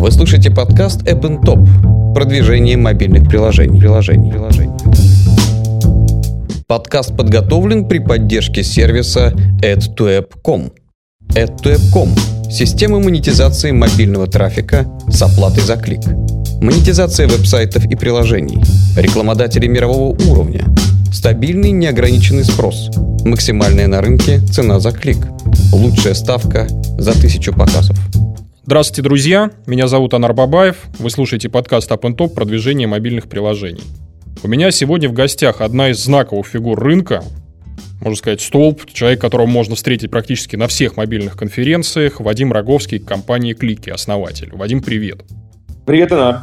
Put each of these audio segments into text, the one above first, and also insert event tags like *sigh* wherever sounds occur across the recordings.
Вы слушаете подкаст App Top. Продвижение мобильных приложений. приложений, приложений. Подкаст подготовлен при поддержке сервиса add2app.com. add2app.com – система монетизации мобильного трафика с оплатой за клик. Монетизация веб-сайтов и приложений. Рекламодатели мирового уровня. Стабильный неограниченный спрос. Максимальная на рынке цена за клик. Лучшая ставка за тысячу показов. Здравствуйте, друзья! Меня зовут Анар Бабаев. Вы слушаете подкаст Up Top «Продвижение мобильных приложений». У меня сегодня в гостях одна из знаковых фигур рынка, можно сказать, столб, человек, которого можно встретить практически на всех мобильных конференциях, Вадим Роговский, компании Клики, основатель. Вадим, привет. Привет, Анар.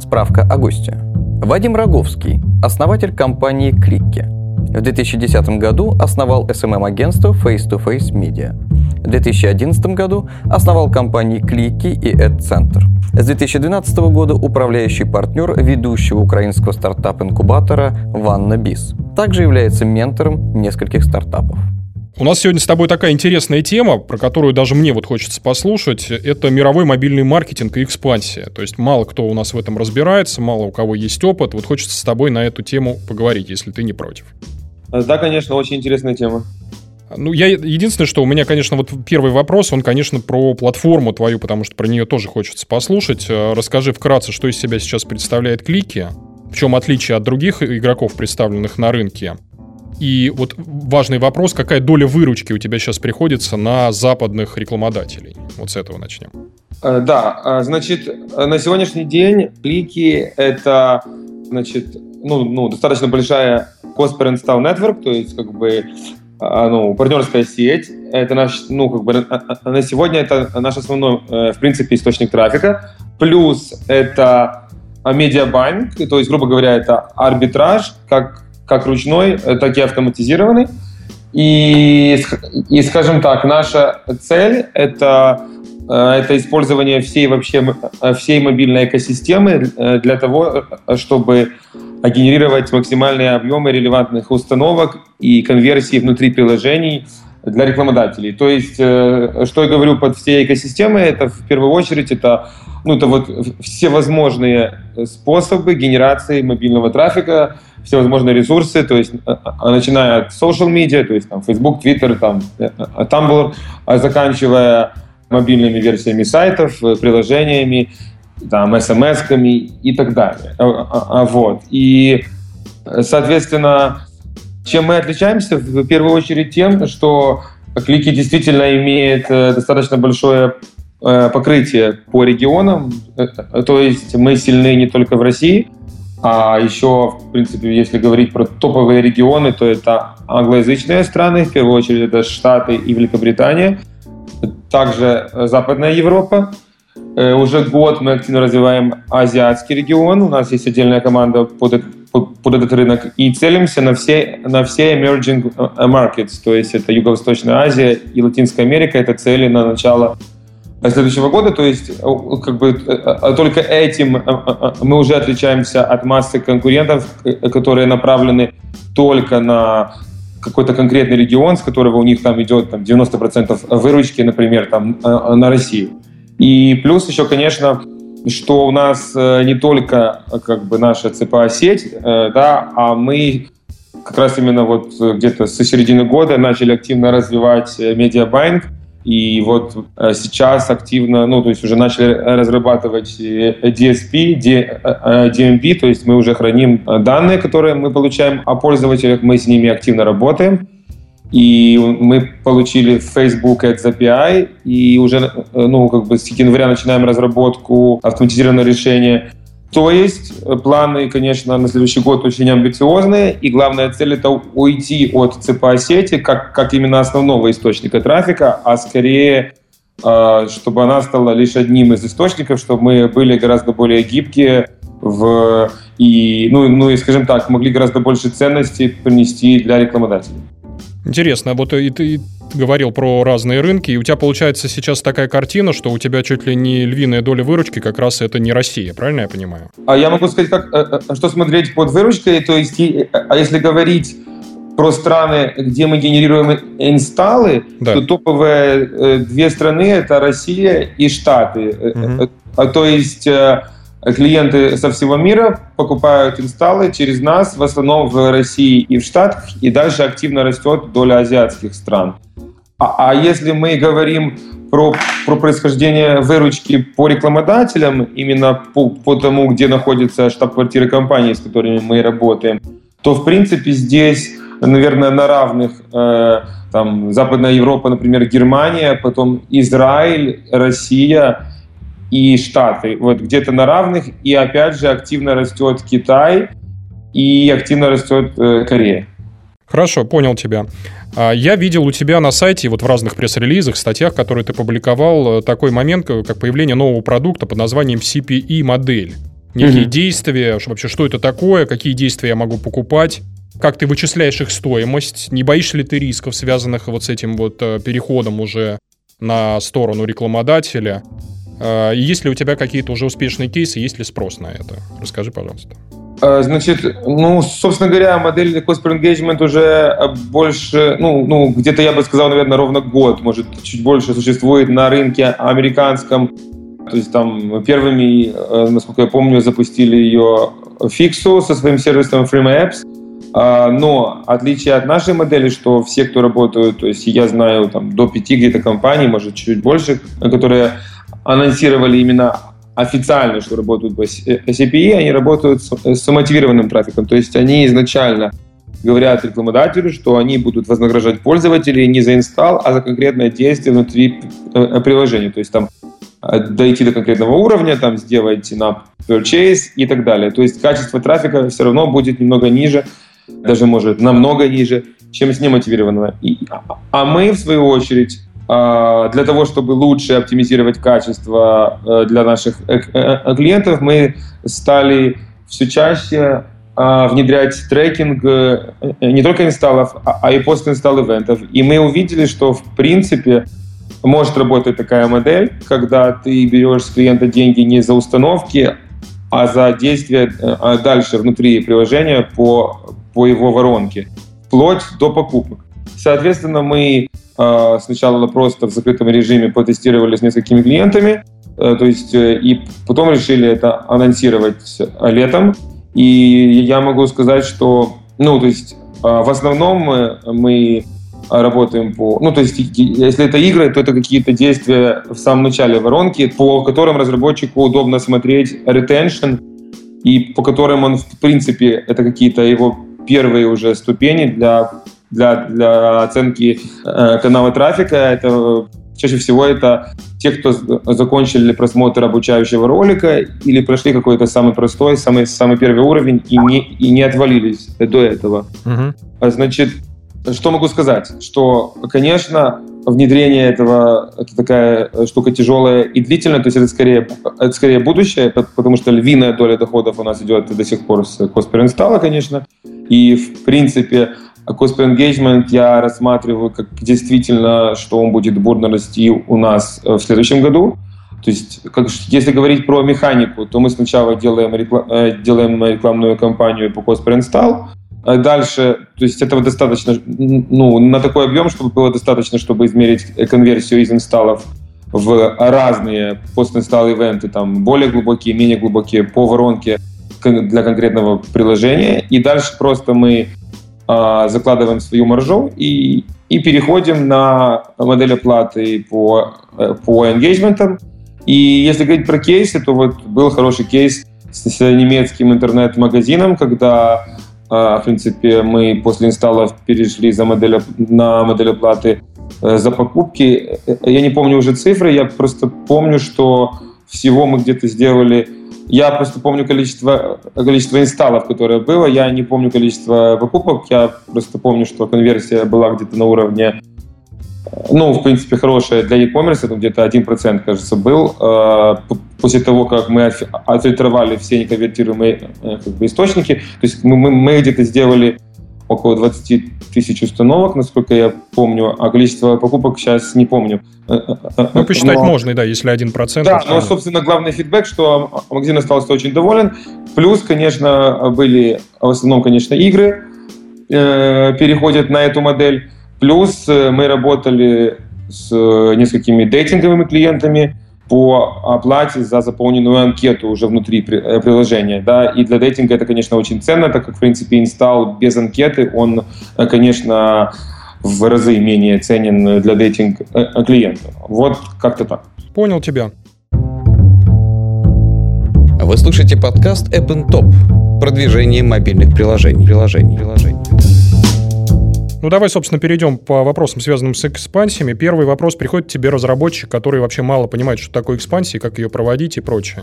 Справка о госте. Вадим Роговский, основатель компании Клики. В 2010 году основал SMM-агентство Face to Face Media. В 2011 году основал компании Клики и AdCenter. С 2012 года управляющий партнер ведущего украинского стартап-инкубатора Ванна Бис. Также является ментором нескольких стартапов. У нас сегодня с тобой такая интересная тема, про которую даже мне вот хочется послушать. Это мировой мобильный маркетинг и экспансия. То есть мало кто у нас в этом разбирается, мало у кого есть опыт. Вот хочется с тобой на эту тему поговорить, если ты не против. Да, конечно, очень интересная тема. Ну, я единственное, что у меня, конечно, вот первый вопрос, он, конечно, про платформу твою, потому что про нее тоже хочется послушать. Э, расскажи вкратце, что из себя сейчас представляет Клики, в чем отличие от других игроков, представленных на рынке. И вот важный вопрос, какая доля выручки у тебя сейчас приходится на западных рекламодателей? Вот с этого начнем. Э, да, э, значит, на сегодняшний день Клики — это, значит, ну, ну, достаточно большая cost per install network, то есть как бы ну, партнерская сеть. Это наш, ну, как бы на сегодня это наш основной, э, в принципе, источник трафика. Плюс это медиабанк, то есть, грубо говоря, это арбитраж, как, как ручной, э, так и автоматизированный. И, и, скажем так, наша цель это э, это использование всей вообще всей мобильной экосистемы для того, чтобы генерировать максимальные объемы релевантных установок и конверсии внутри приложений для рекламодателей. То есть, э, что я говорю под всей экосистемой, это в первую очередь это, ну, это вот все возможные способы генерации мобильного трафика, все возможные ресурсы, то есть э, э, начиная от social media, то есть там Facebook, Twitter, там Tumblr, а заканчивая мобильными версиями сайтов, приложениями там, смс-ками и так далее. А, а, а, вот. И, соответственно, чем мы отличаемся? В первую очередь тем, что Клики действительно имеет э, достаточно большое э, покрытие по регионам. Э, то есть мы сильны не только в России, а еще, в принципе, если говорить про топовые регионы, то это англоязычные страны, в первую очередь это Штаты и Великобритания, также Западная Европа, Э, уже год мы активно развиваем азиатский регион. У нас есть отдельная команда под этот, под этот рынок. И целимся на все, на все emerging э, markets. То есть это Юго-Восточная Азия и Латинская Америка. Это цели на начало следующего года. То есть э, как бы только этим мы уже отличаемся от массы конкурентов, которые направлены только на какой-то конкретный регион, с которого у них там идет там, 90% выручки, например, там, на Россию. И плюс еще, конечно, что у нас э, не только как бы наша ЦПА-сеть, э, да, а мы как раз именно вот где-то со середины года начали активно развивать э, медиабайнг, и вот сейчас активно, ну, то есть уже начали разрабатывать DSP, DMP, то есть мы уже храним данные, которые мы получаем о пользователях, мы с ними активно работаем. И мы получили Facebook Ads API, и уже ну, как бы с января начинаем разработку автоматизированного решения. То есть э, планы, конечно, на следующий год очень амбициозные, и главная цель — это уйти от ЦПА-сети как, как именно основного источника трафика, а скорее э, чтобы она стала лишь одним из источников, чтобы мы были гораздо более гибкие в, и, ну, ну и, скажем так, могли гораздо больше ценностей принести для рекламодателей. Интересно, вот и ты говорил про разные рынки, и у тебя получается сейчас такая картина, что у тебя чуть ли не львиная доля выручки как раз это не Россия, правильно я понимаю? А я могу сказать, как, э, э, что смотреть под выручкой, то есть, а если говорить про страны, где мы генерируем инсталлы, да. то топовые э, две страны это Россия и Штаты. Угу. А, то есть клиенты со всего мира покупают инсталлы через нас, в основном в России и в Штатах, и дальше активно растет доля азиатских стран. А, а если мы говорим про, про происхождение выручки по рекламодателям, именно по, по тому, где находится штаб-квартира компании, с которыми мы работаем, то, в принципе, здесь, наверное, на равных э, там, Западная Европа, например, Германия, потом Израиль, Россия и Штаты. Вот где-то на равных. И опять же активно растет Китай и активно растет э, Корея. Хорошо, понял тебя. А, я видел у тебя на сайте, вот в разных пресс-релизах, статьях, которые ты публиковал, э, такой момент, как появление нового продукта под названием CPE-модель. Некие mm-hmm. действия, вообще, что это такое, какие действия я могу покупать, как ты вычисляешь их стоимость, не боишься ли ты рисков, связанных вот с этим вот э, переходом уже на сторону рекламодателя, есть ли у тебя какие-то уже успешные кейсы, есть ли спрос на это? Расскажи, пожалуйста. А, значит, ну, собственно говоря, модель Cost per Engagement уже больше, ну, ну где-то, я бы сказал, наверное, ровно год, может, чуть больше существует на рынке американском. То есть там первыми, насколько я помню, запустили ее Fixu со своим сервисом FreeMaps. А, но отличие от нашей модели, что все, кто работают, то есть я знаю там до пяти где-то компаний, может чуть больше, которые анонсировали именно официально, что работают по CPE, они работают с мотивированным трафиком. То есть они изначально говорят рекламодателю, что они будут вознаграждать пользователей не за инсталл, а за конкретное действие внутри э, приложения. То есть там э, дойти до конкретного уровня, там сделать на purchase и так далее. То есть качество трафика все равно будет немного ниже, даже может намного ниже, чем с немотивированного. И, а, а мы, в свою очередь, для того, чтобы лучше оптимизировать качество э, для наших э, э, клиентов, мы стали все чаще а, внедрять трекинг не только инсталлов, а, а и постинсталл ивентов. И мы увидели, что в принципе может работать такая модель, когда ты берешь с клиента деньги не за установки, а за действия дальше внутри приложения по, по его воронке, вплоть до покупок. Соответственно, мы а, сначала просто в закрытом режиме потестировали с несколькими клиентами, э, то есть э, и потом решили это анонсировать летом. И я могу сказать, что, ну, то есть а, в основном мы, мы работаем по... Ну, то есть, если это игры, то это какие-то действия в самом начале воронки, по которым разработчику удобно смотреть retention, и по которым он, в принципе, это какие-то его первые уже ступени для для, для оценки э, канала трафика. Это чаще всего это те, кто закончили просмотр обучающего ролика или прошли какой-то самый простой, самый, самый первый уровень и не, и не отвалились до этого. Угу. Значит, что могу сказать? Что, конечно, внедрение этого это такая штука тяжелая и длительная, то есть это скорее, это скорее будущее, потому что львиная доля доходов у нас идет до сих пор с cost per install, конечно. И, в принципе, cost per engagement я рассматриваю как действительно, что он будет бурно расти у нас э, в следующем году. То есть, как, если говорить про механику, то мы сначала делаем, реклам, э, делаем рекламную кампанию по cost install, а дальше, то есть этого достаточно, ну, на такой объем, чтобы было достаточно, чтобы измерить конверсию из инсталлов в разные пост-инсталл ивенты, там более глубокие, менее глубокие, по воронке для конкретного приложения. И дальше просто мы закладываем свою маржу и, и переходим на модель оплаты по, э, по engagement. И если говорить про кейсы, то вот был хороший кейс с, с немецким интернет-магазином, когда, а, в принципе, мы после инсталлов перешли за модель, на модель оплаты э, за покупки. Э, я не помню уже цифры, я просто помню, что всего мы где-то сделали я просто помню количество, количество инсталлов, которое было. Я не помню количество покупок. Я просто помню, что конверсия была где-то на уровне ну, в принципе, хорошая для e-commerce, это где-то 1%, кажется, был. Э, после того, как мы отфильтровали все неконвертируемые э, как бы, источники, то есть мы, мы, мы где-то сделали около 20 тысяч установок, насколько я помню, а количество покупок сейчас не помню. Э, э, э, ну, посчитать но... можно, да, если 1%. Да, но, собственно, главный фидбэк, что магазин остался очень доволен. Плюс, конечно, были в основном, конечно, игры. э, переходят на эту модель. Плюс мы работали с несколькими дейтинговыми клиентами по оплате за заполненную анкету уже внутри э, приложения. Да? И для дейтинга это, конечно, очень ценно, так как, в принципе, инсталл без анкеты, он, конечно, в разы менее ценен для дейтинг клиента. Вот как-то так. Понял тебя. Вы слушаете подкаст App Top. Продвижение мобильных приложений. приложений. приложений. Ну, давай, собственно, перейдем по вопросам, связанным с экспансиями. Первый вопрос приходит тебе разработчик, который вообще мало понимает, что такое экспансия, как ее проводить и прочее.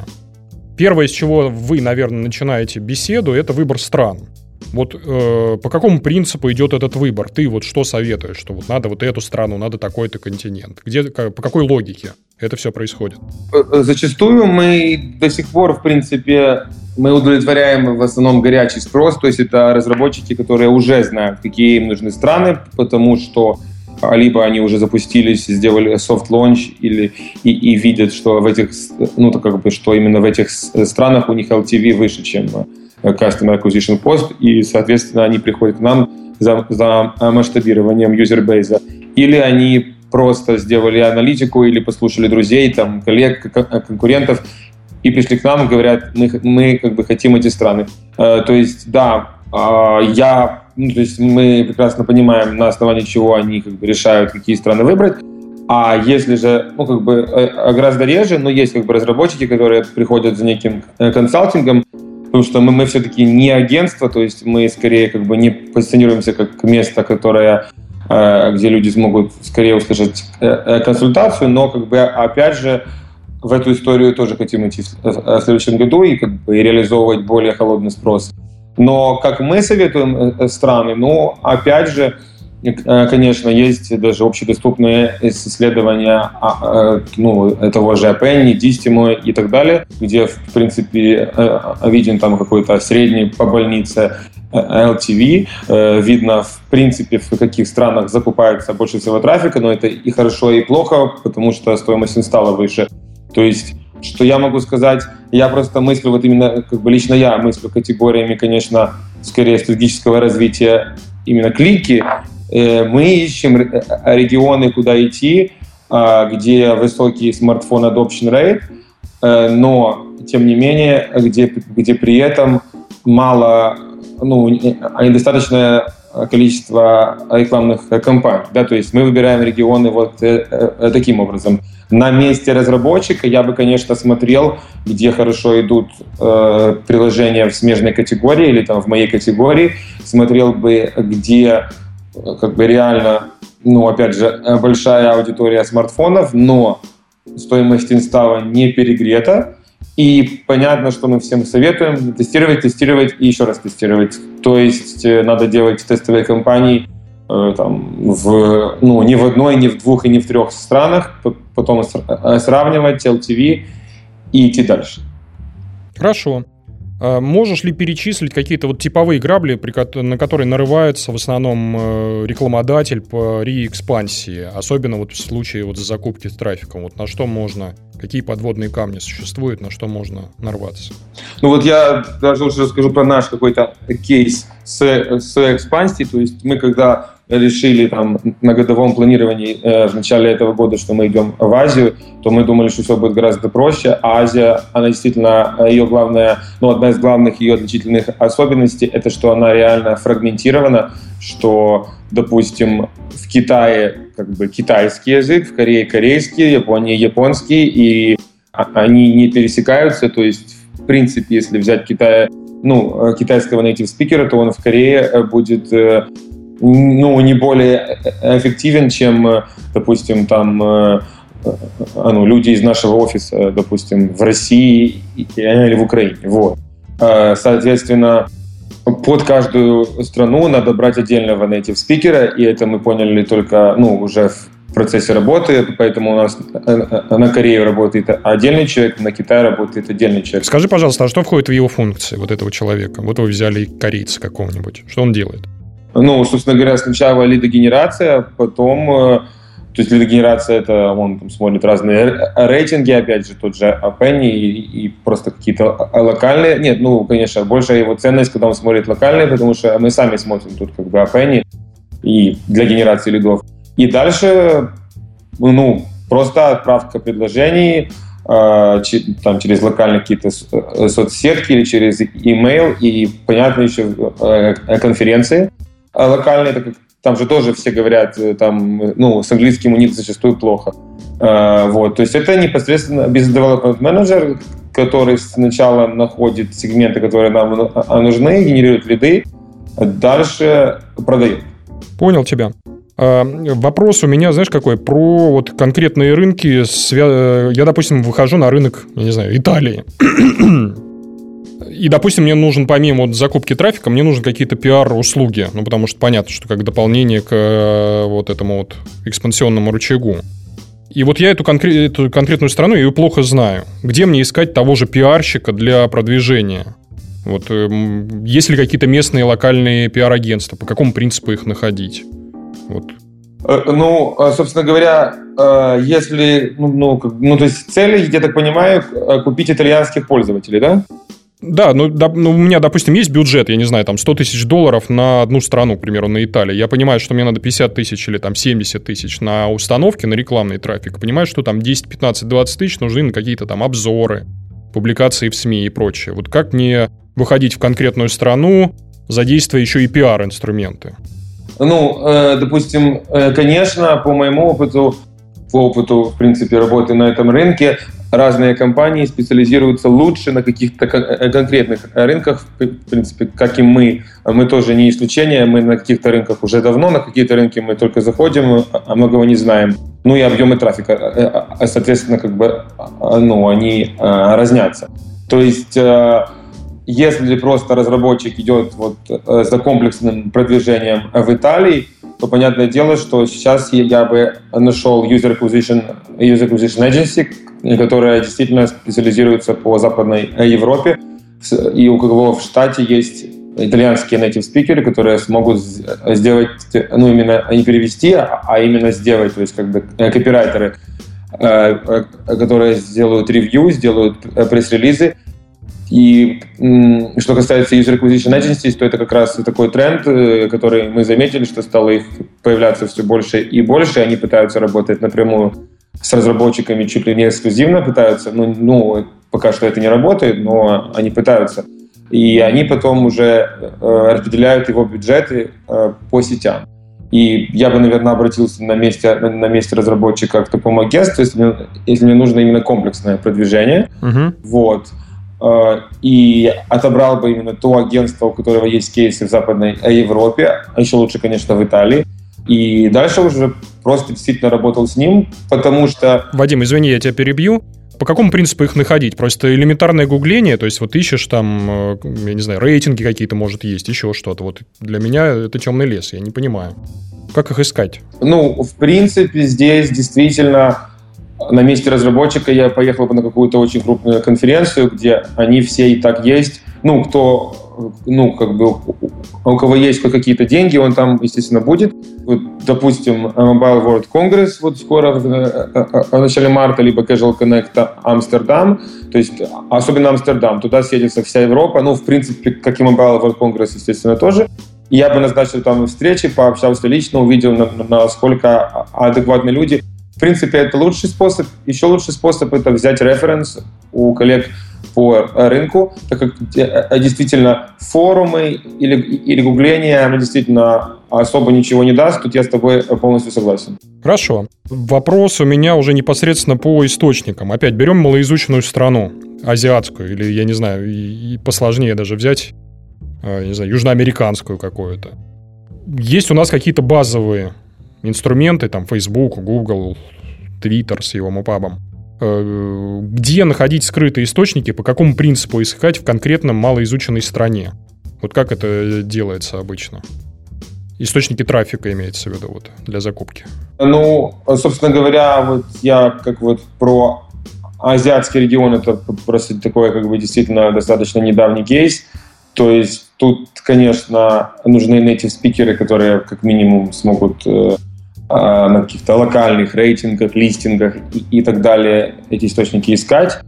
Первое, с чего вы, наверное, начинаете беседу, это выбор стран. Вот э, по какому принципу идет этот выбор? Ты вот что советуешь, что вот надо вот эту страну, надо такой-то континент? Где, по какой логике это все происходит? Э, зачастую мы до сих пор, в принципе, мы удовлетворяем в основном горячий спрос, то есть это разработчики, которые уже знают, какие им нужны страны, потому что либо они уже запустились, сделали soft launch, или и, и видят, что в этих, ну как бы, что именно в этих странах у них LTV выше, чем Customer Acquisition Cost, и, соответственно, они приходят к нам за, за масштабированием юзербейза. Или они просто сделали аналитику или послушали друзей, там, коллег, конкурентов и пришли к нам и говорят, мы, мы как бы хотим эти страны. Э, то есть, да, э, я, ну, то есть мы прекрасно понимаем, на основании чего они как бы решают, какие страны выбрать. А если же, ну, как бы э, гораздо реже, но есть как бы разработчики, которые приходят за неким э, консалтингом, потому что мы, мы все-таки не агентство, то есть мы скорее как бы не позиционируемся как место, которое э, где люди смогут скорее услышать э, консультацию, но как бы опять же в эту историю тоже хотим идти в следующем году и как бы реализовывать более холодный спрос. Но как мы советуем э, э, страны, ну, опять же, э, конечно, есть даже общедоступные исследования а, ну, того же Penny, Distimo и так далее, где, в принципе, виден там какой-то средний по больнице LTV, видно, в принципе, в каких странах закупается больше всего трафика, но это и хорошо, и плохо, потому что стоимость инсталла выше. То есть, что я могу сказать, я просто мыслю, вот именно, как бы лично я мыслю категориями, конечно, скорее стратегического развития именно клики. Э, мы ищем э, регионы, куда идти, а, где высокий смартфон adoption rate, э, но, тем не менее, где, где при этом мало, ну, недостаточное количество рекламных кампаний. Да? То есть мы выбираем регионы вот таким образом – на месте разработчика я бы, конечно, смотрел, где хорошо идут э, приложения в смежной категории или там в моей категории, смотрел бы, где э, как бы реально, ну, опять же, большая аудитория смартфонов, но стоимость инсталла не перегрета, и понятно, что мы всем советуем тестировать, тестировать и еще раз тестировать. То есть э, надо делать тестовые кампании Э, там, в, ну, не в одной, не в двух и не в трех странах, потом э, сравнивать LTV и идти дальше. Хорошо. А можешь ли перечислить какие-то вот типовые грабли, на которые нарывается в основном э, рекламодатель по реэкспансии, особенно вот в случае вот закупки с трафиком? Вот на что можно, какие подводные камни существуют, на что можно нарваться? Ну вот я даже лучше расскажу про наш какой-то кейс с, с экспансией. То есть мы когда решили там на годовом планировании э, в начале этого года, что мы идем в Азию, то мы думали, что все будет гораздо проще. А Азия, она действительно, э, ее главная, ну, одна из главных ее отличительных особенностей, это что она реально фрагментирована, что, допустим, в Китае как бы китайский язык, в Корее корейский, в Японии японский, и они не пересекаются, то есть, в принципе, если взять Китай, ну, э, китайского native спикера, то он в Корее э, будет ну, не более эффективен, чем, э, допустим, там э, э, ну, люди из нашего офиса, допустим, в России или в Украине. Вот. Соответственно, под каждую страну надо брать отдельного native спикера, и это мы поняли только ну, уже в процессе работы, поэтому у нас на Корее работает отдельный человек, на Китае работает отдельный человек. Скажи, пожалуйста, а что входит в его функции вот этого человека? Вот вы взяли корейца какого-нибудь. Что он делает? Ну, собственно говоря, сначала лидогенерация, потом То есть лидогенерация это он там смотрит разные рейтинги, опять же, тот же Penny и, и просто какие-то локальные. Нет, ну, конечно, большая его ценность, когда он смотрит локальные, потому что мы сами смотрим тут как бы Penny и для генерации лидов. И дальше, ну, просто отправка предложений, э, там, через локальные какие-то э, соцсетки или через email и, понятно, еще э, конференции локальные, так как там же тоже все говорят, там, ну, с английским у них зачастую плохо. Вот, то есть это непосредственно manager, который сначала находит сегменты, которые нам нужны, генерирует лиды, дальше продает. Понял тебя. А, вопрос у меня, знаешь, какой? Про вот конкретные рынки. Я, допустим, выхожу на рынок, я не знаю, Италии. И, допустим, мне нужен, помимо вот закупки трафика, мне нужны какие-то пиар-услуги. Ну, потому что понятно, что как дополнение к э, вот этому вот экспансионному рычагу. И вот я эту, конкре- эту конкретную страну, ее плохо знаю. Где мне искать того же пиарщика для продвижения? Вот э, есть ли какие-то местные локальные пиар-агентства? По какому принципу их находить? Вот. Э, ну, э, собственно говоря, если, ну, ну, ну, то есть цель, я так понимаю, купить итальянских пользователей, да? Да, ну, да, ну, у меня, допустим, есть бюджет, я не знаю, там 100 тысяч долларов на одну страну, к примеру, на Италию. Я понимаю, что мне надо 50 тысяч или там 70 тысяч на установки, на рекламный трафик. Понимаю, что там 10, 15, 20 тысяч нужны на какие-то там обзоры, публикации в СМИ и прочее. Вот как мне выходить в конкретную страну, задействуя еще и пиар-инструменты? Ну, э, допустим, э, конечно, по моему опыту, по опыту, в принципе, работы на этом рынке, разные компании специализируются лучше на каких-то э, конкретных рынках, в принципе, как и мы. Мы тоже не исключение, мы на каких-то рынках уже давно, на какие-то рынки мы только заходим, а многого не знаем. Ну и объемы трафика, соответственно, как бы, ну, они разнятся. То есть если просто разработчик идет вот э, за комплексным продвижением в Италии, то понятное дело, что сейчас я бы нашел User Acquisition, user acquisition Agency, которая действительно специализируется по Западной Европе, и у кого в штате есть итальянские native спикеры, которые смогут сделать, ну именно не перевести, а именно сделать, то есть как бы э, копирайтеры, э, которые сделают ревью, сделают пресс-релизы, и что касается user acquisition agencies, то это как раз такой тренд, э, который мы заметили, что стало их появляться все больше и больше. Они пытаются работать напрямую с разработчиками чуть ли не эксклюзивно пытаются. Ну, ну пока что это не работает, но они пытаются. И они потом уже э, распределяют его бюджеты э, по сетям. И я бы, наверное, обратился на месте, на месте разработчика к такому агентству, если, если мне нужно именно комплексное продвижение. Uh-huh. Вот. Э, и отобрал бы именно то агентство, у которого есть кейсы в Западной Европе, а еще лучше, конечно, в Италии. И дальше уже просто действительно работал с ним, потому что... Вадим, извини, я тебя перебью. По какому принципу их находить? Просто элементарное гугление, то есть вот ищешь там, э, я не знаю, рейтинги какие-то, может, есть, еще что-то. Вот для меня это темный лес, я не понимаю. Как их искать? Ну, в принципе, здесь действительно на месте разработчика я поехал бы на какую-то очень крупную конференцию, где они все и так есть. Ну, кто, ну, как бы, у кого есть какие-то деньги, он там, естественно, будет. Вот, допустим, Mobile World Congress вот скоро в, э, э, в начале марта, либо Casual Connect Амстердам, то есть особенно Амстердам, туда съедется вся Европа, ну, в принципе, как и Mobile World Congress, естественно, тоже. Я бы назначил там встречи, пообщался лично, увидел, насколько адекватные люди в принципе, это лучший способ. Еще лучший способ — это взять референс у коллег по рынку, так как э, действительно форумы или, или гугление, оно действительно особо ничего не даст. Тут я с тобой полностью согласен. Хорошо. Вопрос у меня уже непосредственно по источникам. Опять берем малоизученную страну, азиатскую, или, я не знаю, и посложнее даже взять, э, не знаю, южноамериканскую какую-то. Есть у нас какие-то базовые инструменты, там, Facebook, Google, Twitter с его мопабом. Э, где находить скрытые источники, по какому принципу искать в конкретном малоизученной стране? Вот как это делается обычно? Источники трафика имеется в виду вот, для закупки. Ну, собственно говоря, вот я как вот про азиатский регион, это просто такой как бы действительно достаточно недавний кейс. То есть тут, конечно, нужны native спикеры, которые как минимум смогут э, на каких-то локальных рейтингах, листингах и, и так далее эти источники искать.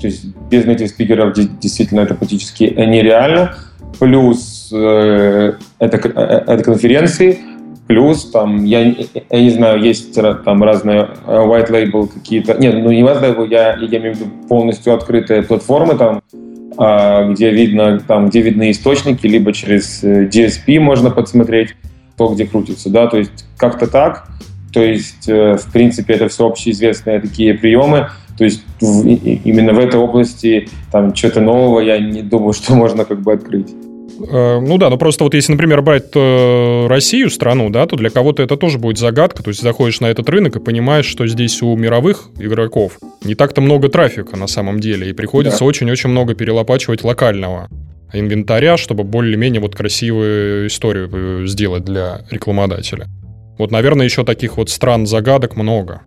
То есть без native спикеров действительно это практически нереально. Плюс э, это, э, это конференции, плюс там, я, я не знаю, есть там разные э, white label какие-то, нет, ну не white label, я, я имею в виду полностью открытые платформы там, а, где видно, там, где видны источники, либо через э, DSP можно подсмотреть то, где крутится, да, то есть как-то так, то есть, в принципе, это все общеизвестные такие приемы, то есть в, именно в этой области там что-то нового я не думаю, *laughs* что можно как бы открыть. Э, ну да, но просто вот если, например, брать э, Россию, страну, да, то для кого-то это тоже будет загадка. То есть заходишь на этот рынок и понимаешь, что здесь у мировых игроков не так-то много трафика на самом деле. И приходится очень-очень да. много перелопачивать локального инвентаря, чтобы более-менее вот красивую историю э, сделать для рекламодателя. Вот, наверное, еще таких вот стран загадок много.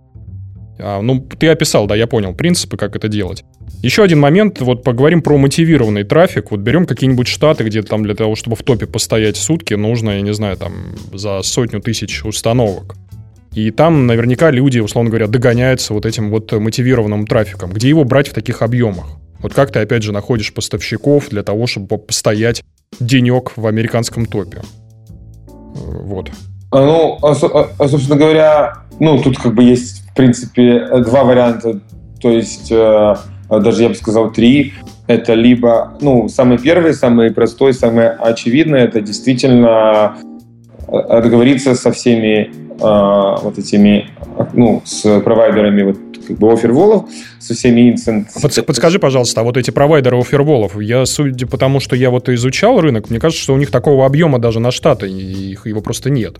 А, ну, ты описал, да, я понял принципы, как это делать. Еще один момент, вот поговорим про мотивированный трафик. Вот берем какие-нибудь штаты, где там для того, чтобы в топе постоять сутки, нужно, я не знаю, там за сотню тысяч установок. И там наверняка люди, условно говоря, догоняются вот этим вот мотивированным трафиком. Где его брать в таких объемах? Вот как ты, опять же, находишь поставщиков для того, чтобы постоять денек в американском топе? Вот. А, ну, а, а, собственно говоря, ну, тут как бы есть, в принципе, два варианта. То есть э, даже я бы сказал три. Это либо, ну, самый первый, самый простой, самый очевидный, это действительно э, договориться со всеми э, вот этими, ну, с провайдерами вот как бы оферволов, со всеми инцент. Под, подскажи, пожалуйста, а вот эти провайдеры оферволов, я, судя по тому, что я вот изучал рынок, мне кажется, что у них такого объема даже на штаты, их его просто нет.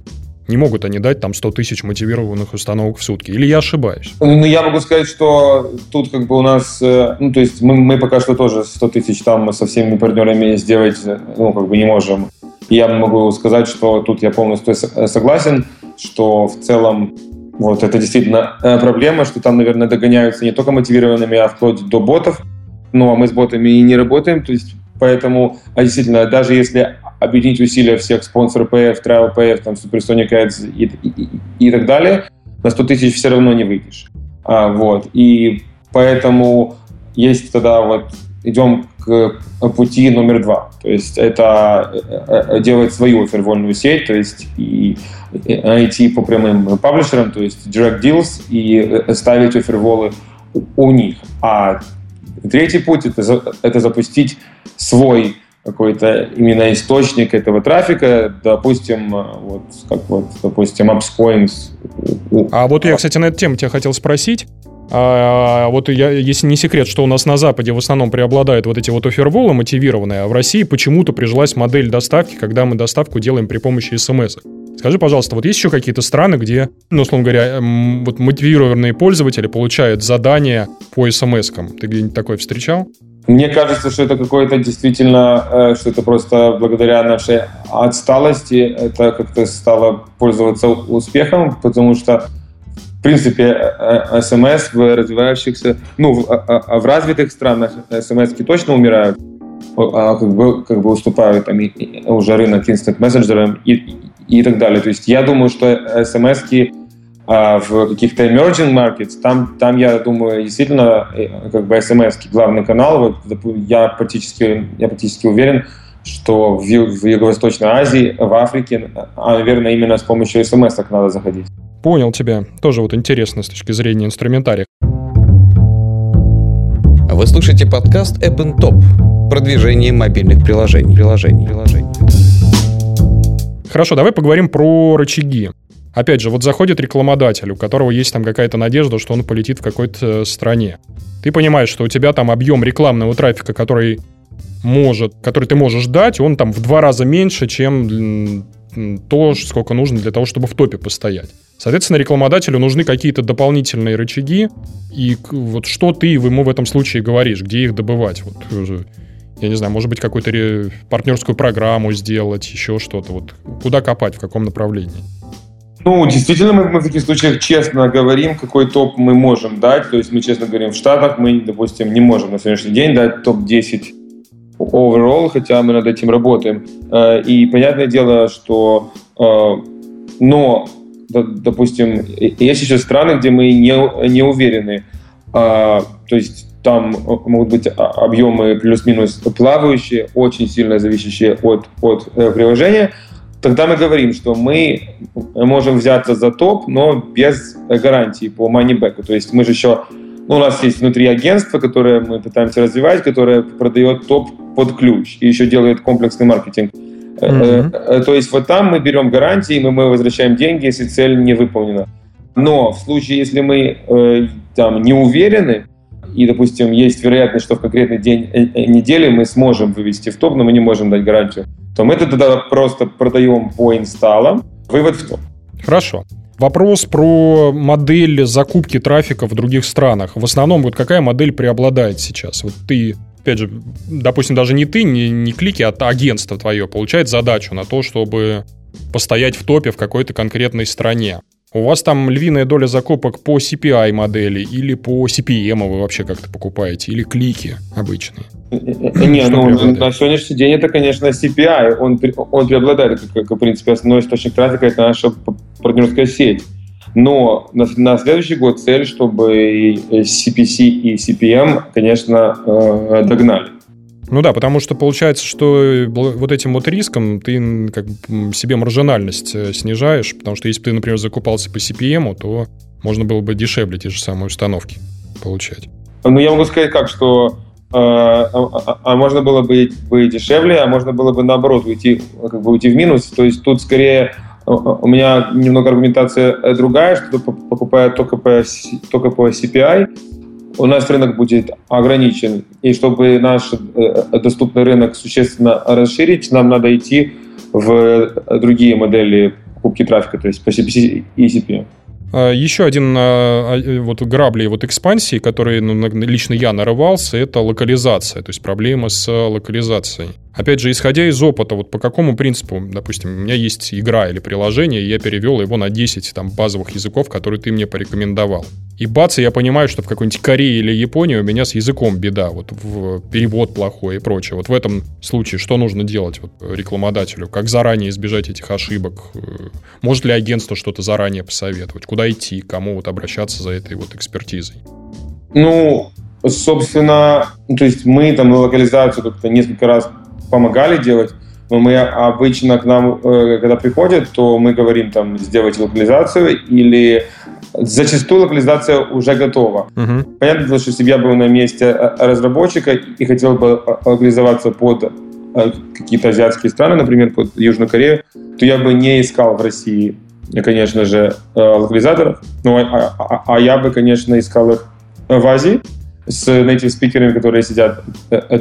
Не могут они дать там 100 тысяч мотивированных установок в сутки. Или я ошибаюсь? Ну, я могу сказать, что тут как бы у нас... Э, ну, то есть мы, мы пока что тоже 100 тысяч там со всеми партнерами сделать, ну, как бы не можем. Я могу сказать, что тут я полностью согласен, что в целом вот это действительно э, проблема, что там, наверное, догоняются не только мотивированными, а вплоть до ботов. Ну, а мы с ботами и не работаем, то есть поэтому, а действительно, даже если объединить усилия всех спонсоров PF, Travel PF, там, Supersonic Ads и, и, и, так далее, на 100 тысяч все равно не выйдешь. А, вот. И поэтому есть тогда вот идем к пути номер два. То есть это э, э, делать свою офервольную сеть, то есть и найти по прямым паблишерам, то есть direct deals, и э, ставить оферволы у них. А третий путь это, это запустить свой какой-то именно источник этого трафика, допустим, э, вот как вот, допустим, AppsCoins. А вот я, кстати, на эту тему тебя хотел спросить. А, вот я, если не секрет, что у нас на Западе в основном преобладают вот эти вот оферволы мотивированные, а в России почему-то прижилась модель доставки, когда мы доставку делаем при помощи смс. Скажи, пожалуйста, вот есть еще какие-то страны, где, ну, условно говоря, вот мотивированные пользователи получают задания по смс-кам? Ты где-нибудь такое встречал? Мне кажется, что это какое-то действительно, э, что это просто благодаря нашей отсталости это как-то стало пользоваться успехом, потому что в принципе, э, э, СМС в развивающихся, ну, в, а в развитых странах СМС точно умирают, а как бы, как бы уступают там, уже рынок instant мессенджерам и, и так далее. То есть я думаю, что смс а в каких-то emerging markets, там, там, я думаю, действительно, э, как бы SMS главный канал, вот, я практически, я практически уверен, что в, в Юго-Восточной Азии, в Африке, а, наверное, именно с помощью смс надо заходить. Понял тебя. Тоже вот интересно с точки зрения инструментария. Вы слушаете подкаст App Top. Продвижение мобильных приложений. приложений. приложений. Хорошо, давай поговорим про рычаги. Опять же, вот заходит рекламодатель, у которого есть там какая-то надежда, что он полетит в какой-то стране. Ты понимаешь, что у тебя там объем рекламного трафика, который может, который ты можешь дать, он там в два раза меньше, чем то, сколько нужно для того, чтобы в топе постоять. Соответственно, рекламодателю нужны какие-то дополнительные рычаги, и вот что ты ему в этом случае говоришь, где их добывать? Вот, э, я не знаю, может быть, какую-то партнерскую программу сделать, еще что-то. Вот куда копать, в каком направлении? Ну, действительно, мы, мы в таких случаях честно говорим, какой топ мы можем дать. То есть мы честно говорим, в Штатах мы, допустим, не можем на сегодняшний день дать топ-10 overall, хотя мы над этим работаем. Э, и понятное дело, что э, но допустим, есть еще страны, где мы не, не уверены. А, то есть там могут быть объемы плюс-минус плавающие, очень сильно зависящие от, от э, приложения. Тогда мы говорим, что мы можем взяться за топ, но без гарантии по money-back. То есть мы же еще ну, у нас есть внутри агентство, которое мы пытаемся развивать, которое продает топ под ключ и еще делает комплексный маркетинг. Mm-hmm. То есть вот там мы берем гарантии, мы, мы возвращаем деньги, если цель не выполнена. Но в случае, если мы э, там не уверены, и, допустим, есть вероятность, что в конкретный день недели мы сможем вывести в топ, но мы не можем дать гарантию, то мы тогда просто продаем по инсталлам вывод в топ. Хорошо. Вопрос про модель закупки трафика в других странах. В основном вот какая модель преобладает сейчас? Вот ты опять же, допустим, даже не ты, не, не клики, а агентство твое получает задачу на то, чтобы постоять в топе в какой-то конкретной стране. У вас там львиная доля закупок по CPI модели или по CPM вы вообще как-то покупаете, или клики обычные? Не, ну, на сегодняшний день это, конечно, CPI. Он, он преобладает, как, как, в принципе, основной источник трафика, это наша партнерская сеть. Но на, на следующий год цель, чтобы и CPC и CPM, конечно, э, догнали. Ну да, потому что получается, что вот этим вот риском ты как бы себе маржинальность э, снижаешь, потому что если бы ты, например, закупался по CPM, то можно было бы дешевле те же самые установки получать. Ну, я могу сказать как, что э, а, а, а можно было бы, бы дешевле, а можно было бы наоборот уйти, как бы уйти в минус. То есть тут скорее у меня немного аргументация другая, что покупая только по, только по CPI, у нас рынок будет ограничен. И чтобы наш э, доступный рынок существенно расширить, нам надо идти в другие модели покупки трафика, то есть по CPC и CPM. А, Еще один а, а, вот грабли вот экспансии, который ну, лично я нарывался, это локализация, то есть проблема с локализацией. Опять же, исходя из опыта, вот по какому принципу, допустим, у меня есть игра или приложение, и я перевел его на 10 там, базовых языков, которые ты мне порекомендовал. И бац, я понимаю, что в какой-нибудь Корее или Японии у меня с языком беда, вот в перевод плохой и прочее. Вот в этом случае что нужно делать вот, рекламодателю? Как заранее избежать этих ошибок? Может ли агентство что-то заранее посоветовать? Куда идти? Кому вот обращаться за этой вот экспертизой? Ну, собственно, то есть мы там на локализацию как-то несколько раз помогали делать, но мы обычно к нам, э, когда приходят, то мы говорим там, сделайте локализацию, или зачастую локализация уже готова. Uh-huh. Понятно, что если бы я был на месте э, разработчика и хотел бы э, локализоваться под какие-то азиатские страны, например, под Южную Корею, то я бы не искал в России, конечно же, локализаторов, ну, а, а, а я бы, конечно, искал их в Азии с native спикерами, которые сидят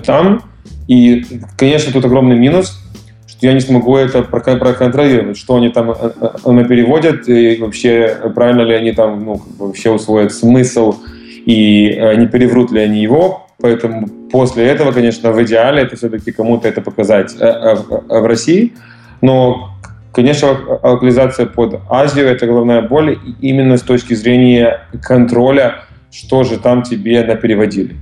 там, и, конечно, тут огромный минус, что я не смогу это проконтролировать, что они там э, э, переводят, и вообще правильно ли они там ну, вообще усвоят смысл, и э, не переврут ли они его. Поэтому после этого, конечно, в идеале это все-таки кому-то это показать в России. Но, конечно, локализация под Азию – это головная боль именно с точки зрения контроля, что же там тебе напереводили.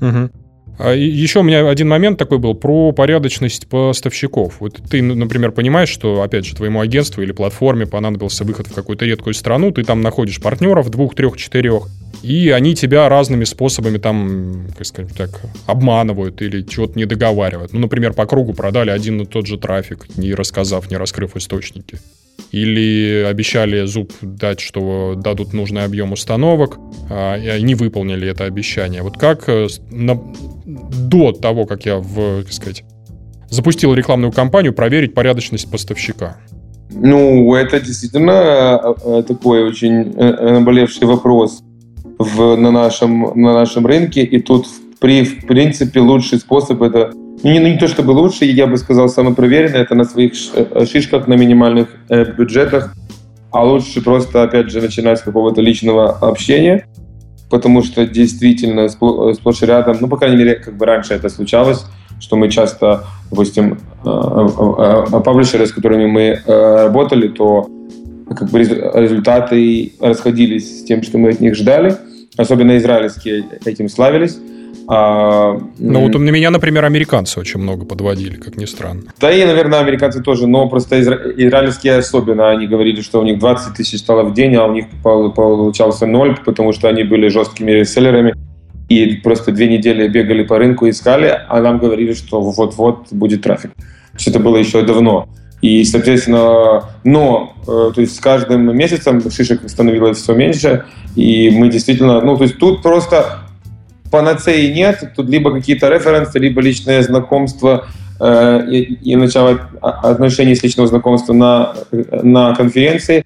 Угу. А еще у меня один момент такой был про порядочность поставщиков. Вот ты, например, понимаешь, что, опять же, твоему агентству или платформе понадобился выход в какую-то редкую страну, ты там находишь партнеров двух, трех, четырех, и они тебя разными способами там, как сказать так, обманывают или чего-то не договаривают. Ну, например, по кругу продали один и тот же трафик, не рассказав, не раскрыв источники или обещали зуб дать, что дадут нужный объем установок, а, и они выполнили это обещание. Вот как э, на, до того, как я в, как сказать, запустил рекламную кампанию, проверить порядочность поставщика? Ну, это действительно э, э, такой очень наболевший вопрос в, на, нашем, на нашем рынке, и тут при, в принципе лучший способ это не, ну, не то чтобы лучше, я бы сказал, самый проверенный, это на своих э, шишках, на минимальных э, бюджетах. А лучше просто, опять же, начинать с какого-то личного общения, потому что действительно сплошь и рядом, ну, по крайней мере, как бы раньше это случалось, что мы часто, допустим, э, э, э, паблишеры, с которыми мы работали, то как бы результаты расходились с тем, что мы от них ждали. Особенно израильские этим славились. А, ну вот на меня, например, американцы очень много подводили, как ни странно. Да и, наверное, американцы тоже, но просто изра- израильские особенно, они говорили, что у них 20 тысяч стало в день, а у них получался ноль, потому что они были жесткими реселлерами и просто две недели бегали по рынку, искали, а нам говорили, что вот-вот будет трафик. Все это было еще давно. И, соответственно, но, э, то есть с каждым месяцем шишек становилось все меньше, и мы действительно, ну, то есть тут просто панацеи нет, тут либо какие-то референсы, либо личное знакомство э, и, и начало отношений с личного знакомства на, на конференции.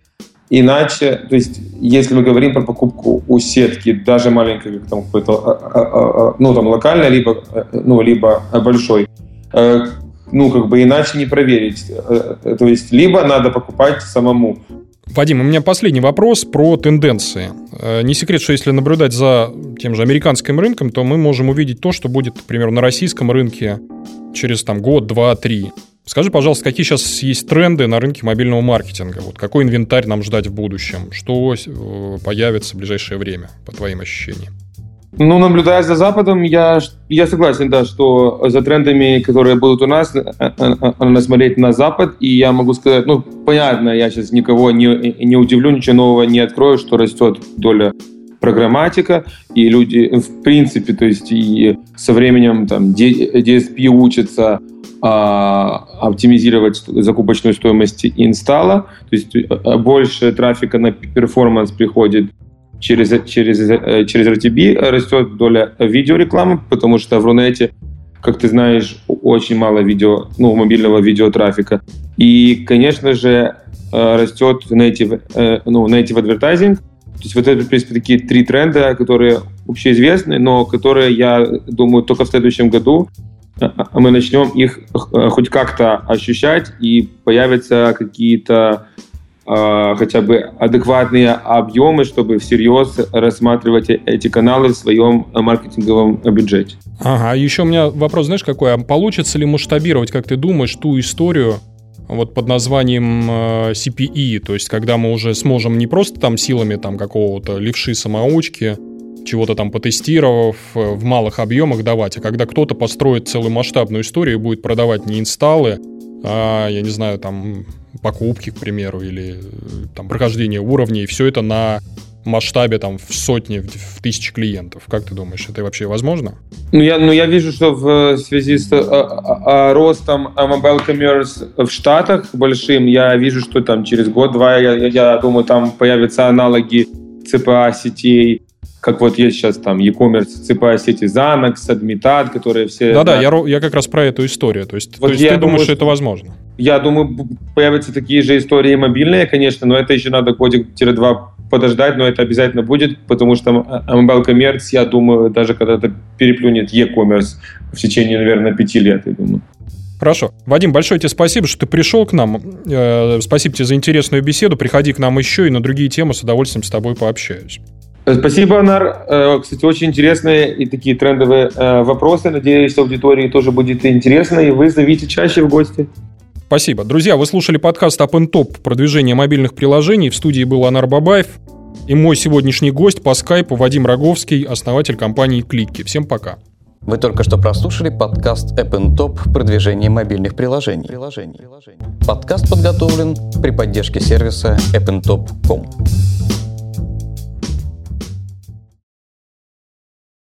Иначе, то есть, если мы говорим про покупку у сетки, даже маленькой, как там какой-то, а, а, а, ну, там, локальной, либо, э, ну, либо большой, э, ну, как бы иначе не проверить. Э, то есть, либо надо покупать самому. Вадим, у меня последний вопрос про тенденции. Э, не секрет, что если наблюдать за тем же американским рынком, то мы можем увидеть то, что будет, например, на российском рынке через там, год, два, три. Скажи, пожалуйста, какие сейчас есть тренды на рынке мобильного маркетинга? Вот какой инвентарь нам ждать в будущем? Что э, появится в ближайшее время, по твоим ощущениям? Ну, наблюдая за Западом, я, я согласен, да, что за трендами, которые будут у нас, э, э, э, надо смотреть на Запад, и я могу сказать, ну, понятно, я сейчас никого не, не удивлю, ничего нового не открою, что растет доля программатика, и люди, в принципе, то есть и со временем там DSP учатся а, оптимизировать закупочную стоимость инсталла, то есть больше трафика на перформанс приходит через, через, э, через RTB растет доля видеорекламы, потому что в Рунете, как ты знаешь, очень мало видео, ну, мобильного видеотрафика. И, конечно же, э, растет native, э, ну, native advertising. То есть вот это, в принципе, такие три тренда, которые общеизвестны, но которые, я думаю, только в следующем году мы начнем их хоть как-то ощущать, и появятся какие-то хотя бы адекватные объемы, чтобы всерьез рассматривать эти каналы в своем маркетинговом бюджете. Ага, еще у меня вопрос, знаешь, какой? А получится ли масштабировать, как ты думаешь, ту историю, вот под названием э, CPE, то есть когда мы уже сможем не просто там силами там какого-то левши-самоучки, чего-то там потестировав, э, в малых объемах давать, а когда кто-то построит целую масштабную историю и будет продавать не инсталлы, а, я не знаю, там покупки, к примеру, или э, там прохождение уровней, все это на масштабе там в сотни, в тысячи клиентов. Как ты думаешь, это вообще возможно? Ну, я, ну, я вижу, что в связи с а, а, а, ростом mobile commerce в Штатах большим, я вижу, что там через год-два, я, я думаю, там появятся аналоги CPA сетей, как вот есть сейчас там e-commerce, CPA сети Xanax, Admitat, которые все... Да-да, я, я как раз про эту историю. То есть, вот то есть ты думаю, думаешь, что это возможно? Я думаю, появятся такие же истории мобильные, конечно, но это еще надо годик-два подождать, но это обязательно будет, потому что mobile commerce, я думаю, даже когда-то переплюнет e-commerce в течение, наверное, пяти лет, я думаю. Хорошо. Вадим, большое тебе спасибо, что ты пришел к нам. Э, спасибо тебе за интересную беседу. Приходи к нам еще и на другие темы с удовольствием с тобой пообщаюсь. Спасибо, Анар. Э, кстати, очень интересные и такие трендовые э, вопросы. Надеюсь, аудитории тоже будет интересно, и вы зовите чаще в гости. Спасибо. Друзья, вы слушали подкаст Up and Top продвижение мобильных приложений. В студии был Анар Бабаев. И мой сегодняшний гость по скайпу Вадим Роговский, основатель компании Кликки. Всем пока. Вы только что прослушали подкаст App and Top продвижение мобильных приложений. приложений. Подкаст подготовлен при поддержке сервиса appntop.com.